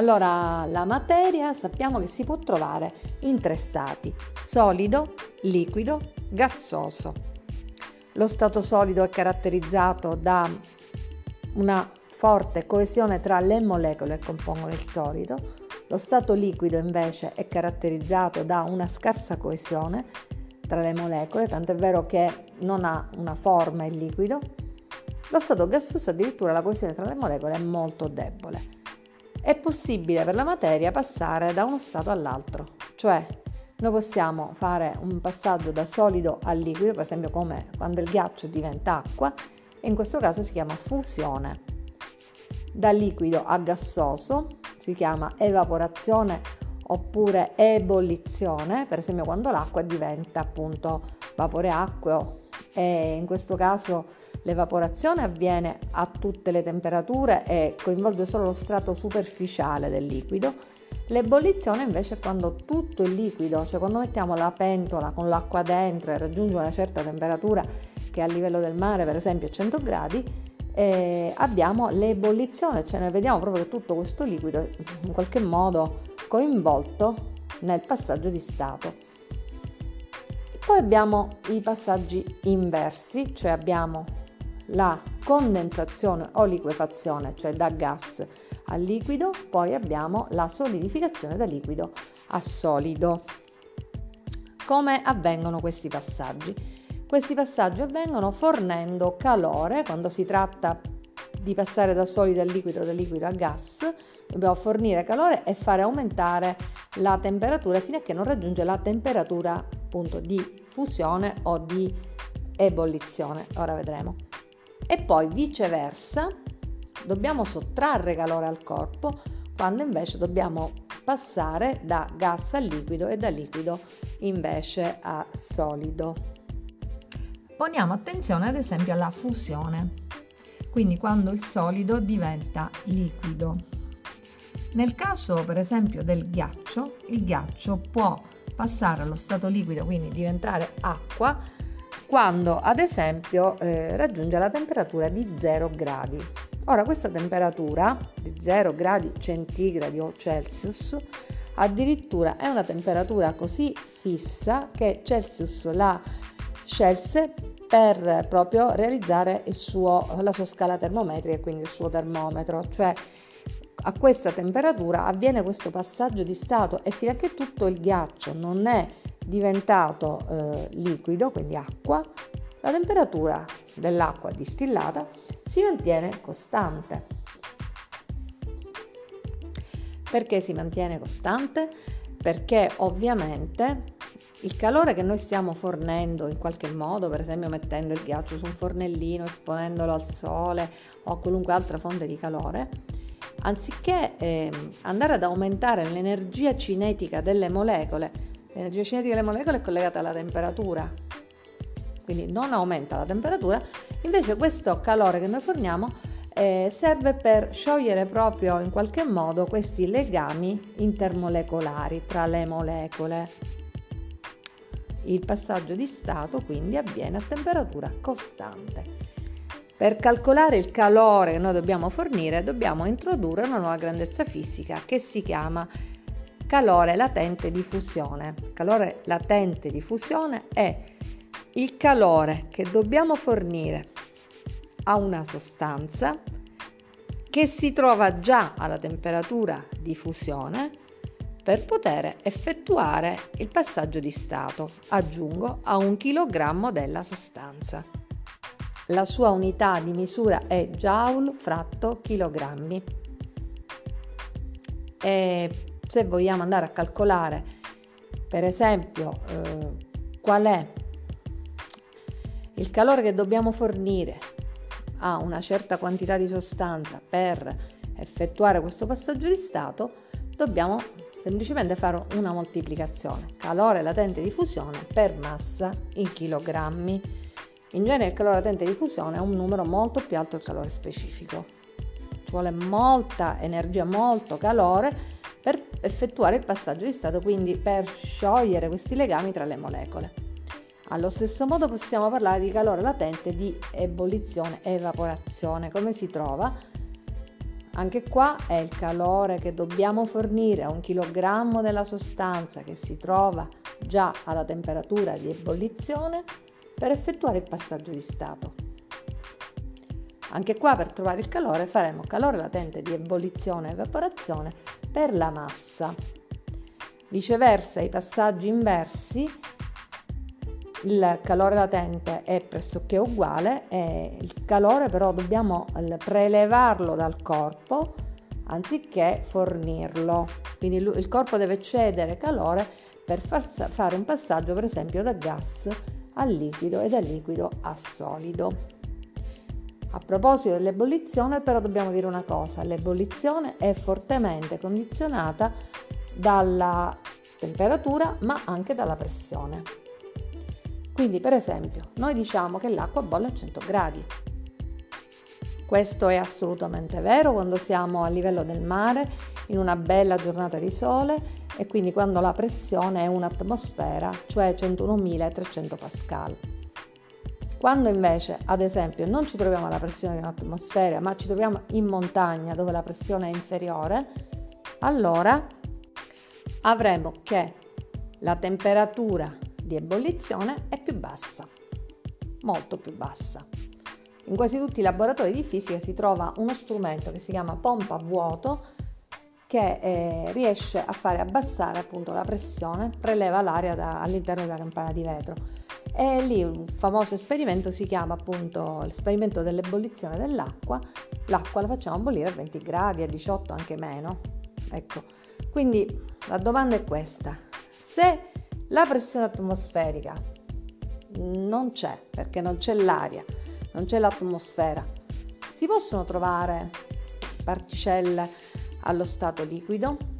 Allora, la materia sappiamo che si può trovare in tre stati, solido, liquido, gassoso. Lo stato solido è caratterizzato da una forte coesione tra le molecole che compongono il solido, lo stato liquido invece è caratterizzato da una scarsa coesione tra le molecole, tanto è vero che non ha una forma il liquido. Lo stato gassoso addirittura la coesione tra le molecole è molto debole è possibile per la materia passare da uno stato all'altro, cioè noi possiamo fare un passaggio da solido a liquido, per esempio come quando il ghiaccio diventa acqua, e in questo caso si chiama fusione. Da liquido a gassoso si chiama evaporazione oppure ebollizione, per esempio quando l'acqua diventa appunto vapore acqueo e in questo caso L'evaporazione avviene a tutte le temperature e coinvolge solo lo strato superficiale del liquido. L'ebollizione invece è quando tutto il liquido, cioè quando mettiamo la pentola con l'acqua dentro e raggiunge una certa temperatura che a livello del mare per esempio è 100 gradi, eh, abbiamo l'ebollizione, cioè noi vediamo proprio tutto questo liquido in qualche modo coinvolto nel passaggio di stato. Poi abbiamo i passaggi inversi, cioè abbiamo la condensazione o liquefazione, cioè da gas a liquido, poi abbiamo la solidificazione da liquido a solido. Come avvengono questi passaggi? Questi passaggi avvengono fornendo calore quando si tratta di passare da solido a liquido, da liquido a gas, dobbiamo fornire calore e fare aumentare la temperatura fino a che non raggiunge la temperatura appunto di fusione o di ebollizione. Ora vedremo e poi viceversa dobbiamo sottrarre calore al corpo quando invece dobbiamo passare da gas a liquido e da liquido invece a solido. Poniamo attenzione ad esempio alla fusione, quindi quando il solido diventa liquido. Nel caso per esempio del ghiaccio, il ghiaccio può passare allo stato liquido, quindi diventare acqua, quando ad esempio eh, raggiunge la temperatura di 0 gradi. Ora questa temperatura di 0 gradi centigradi o Celsius addirittura è una temperatura così fissa che Celsius la scelse per proprio realizzare suo, la sua scala termometrica e quindi il suo termometro, cioè a questa temperatura avviene questo passaggio di stato e fino a che tutto il ghiaccio non è diventato eh, liquido, quindi acqua, la temperatura dell'acqua distillata si mantiene costante. Perché si mantiene costante? Perché ovviamente il calore che noi stiamo fornendo in qualche modo, per esempio mettendo il ghiaccio su un fornellino, esponendolo al sole o a qualunque altra fonte di calore, anziché eh, andare ad aumentare l'energia cinetica delle molecole L'energia cinetica delle molecole è collegata alla temperatura, quindi non aumenta la temperatura, invece questo calore che noi forniamo eh, serve per sciogliere proprio in qualche modo questi legami intermolecolari tra le molecole. Il passaggio di stato quindi avviene a temperatura costante. Per calcolare il calore che noi dobbiamo fornire dobbiamo introdurre una nuova grandezza fisica che si chiama calore latente di fusione. Calore latente di fusione è il calore che dobbiamo fornire a una sostanza che si trova già alla temperatura di fusione per poter effettuare il passaggio di stato, aggiungo, a un chilogrammo della sostanza. La sua unità di misura è joule fratto chilogrammi. E se vogliamo andare a calcolare per esempio eh, qual è il calore che dobbiamo fornire a una certa quantità di sostanza per effettuare questo passaggio di stato, dobbiamo semplicemente fare una moltiplicazione. Calore latente di fusione per massa in chilogrammi. In genere il calore latente di fusione è un numero molto più alto del calore specifico. Ci vuole molta energia, molto calore per effettuare il passaggio di stato, quindi per sciogliere questi legami tra le molecole. Allo stesso modo possiamo parlare di calore latente di ebollizione evaporazione. Come si trova? Anche qua è il calore che dobbiamo fornire a un chilogrammo della sostanza che si trova già alla temperatura di ebollizione per effettuare il passaggio di stato. Anche qua per trovare il calore faremo calore latente di ebollizione e evaporazione per la massa. Viceversa i passaggi inversi il calore latente è pressoché uguale e il calore però dobbiamo prelevarlo dal corpo anziché fornirlo. Quindi il corpo deve cedere calore per far fare un passaggio per esempio da gas a liquido e da liquido a solido. A proposito dell'ebollizione però dobbiamo dire una cosa, l'ebollizione è fortemente condizionata dalla temperatura ma anche dalla pressione. Quindi per esempio noi diciamo che l'acqua bolle a 100 gradi. Questo è assolutamente vero quando siamo a livello del mare in una bella giornata di sole e quindi quando la pressione è un'atmosfera, cioè 101.300 pascal. Quando invece, ad esempio, non ci troviamo alla pressione di un'atmosfera, ma ci troviamo in montagna dove la pressione è inferiore, allora avremo che la temperatura di ebollizione è più bassa, molto più bassa. In quasi tutti i laboratori di fisica si trova uno strumento che si chiama pompa a vuoto che eh, riesce a fare abbassare appunto la pressione, preleva l'aria da, all'interno della campana di vetro. E lì un famoso esperimento si chiama appunto l'esperimento dell'ebollizione dell'acqua. L'acqua la facciamo bollire a 20 gradi, a 18 anche meno. Ecco, quindi la domanda è questa. Se la pressione atmosferica non c'è perché non c'è l'aria, non c'è l'atmosfera. Si possono trovare particelle allo stato liquido?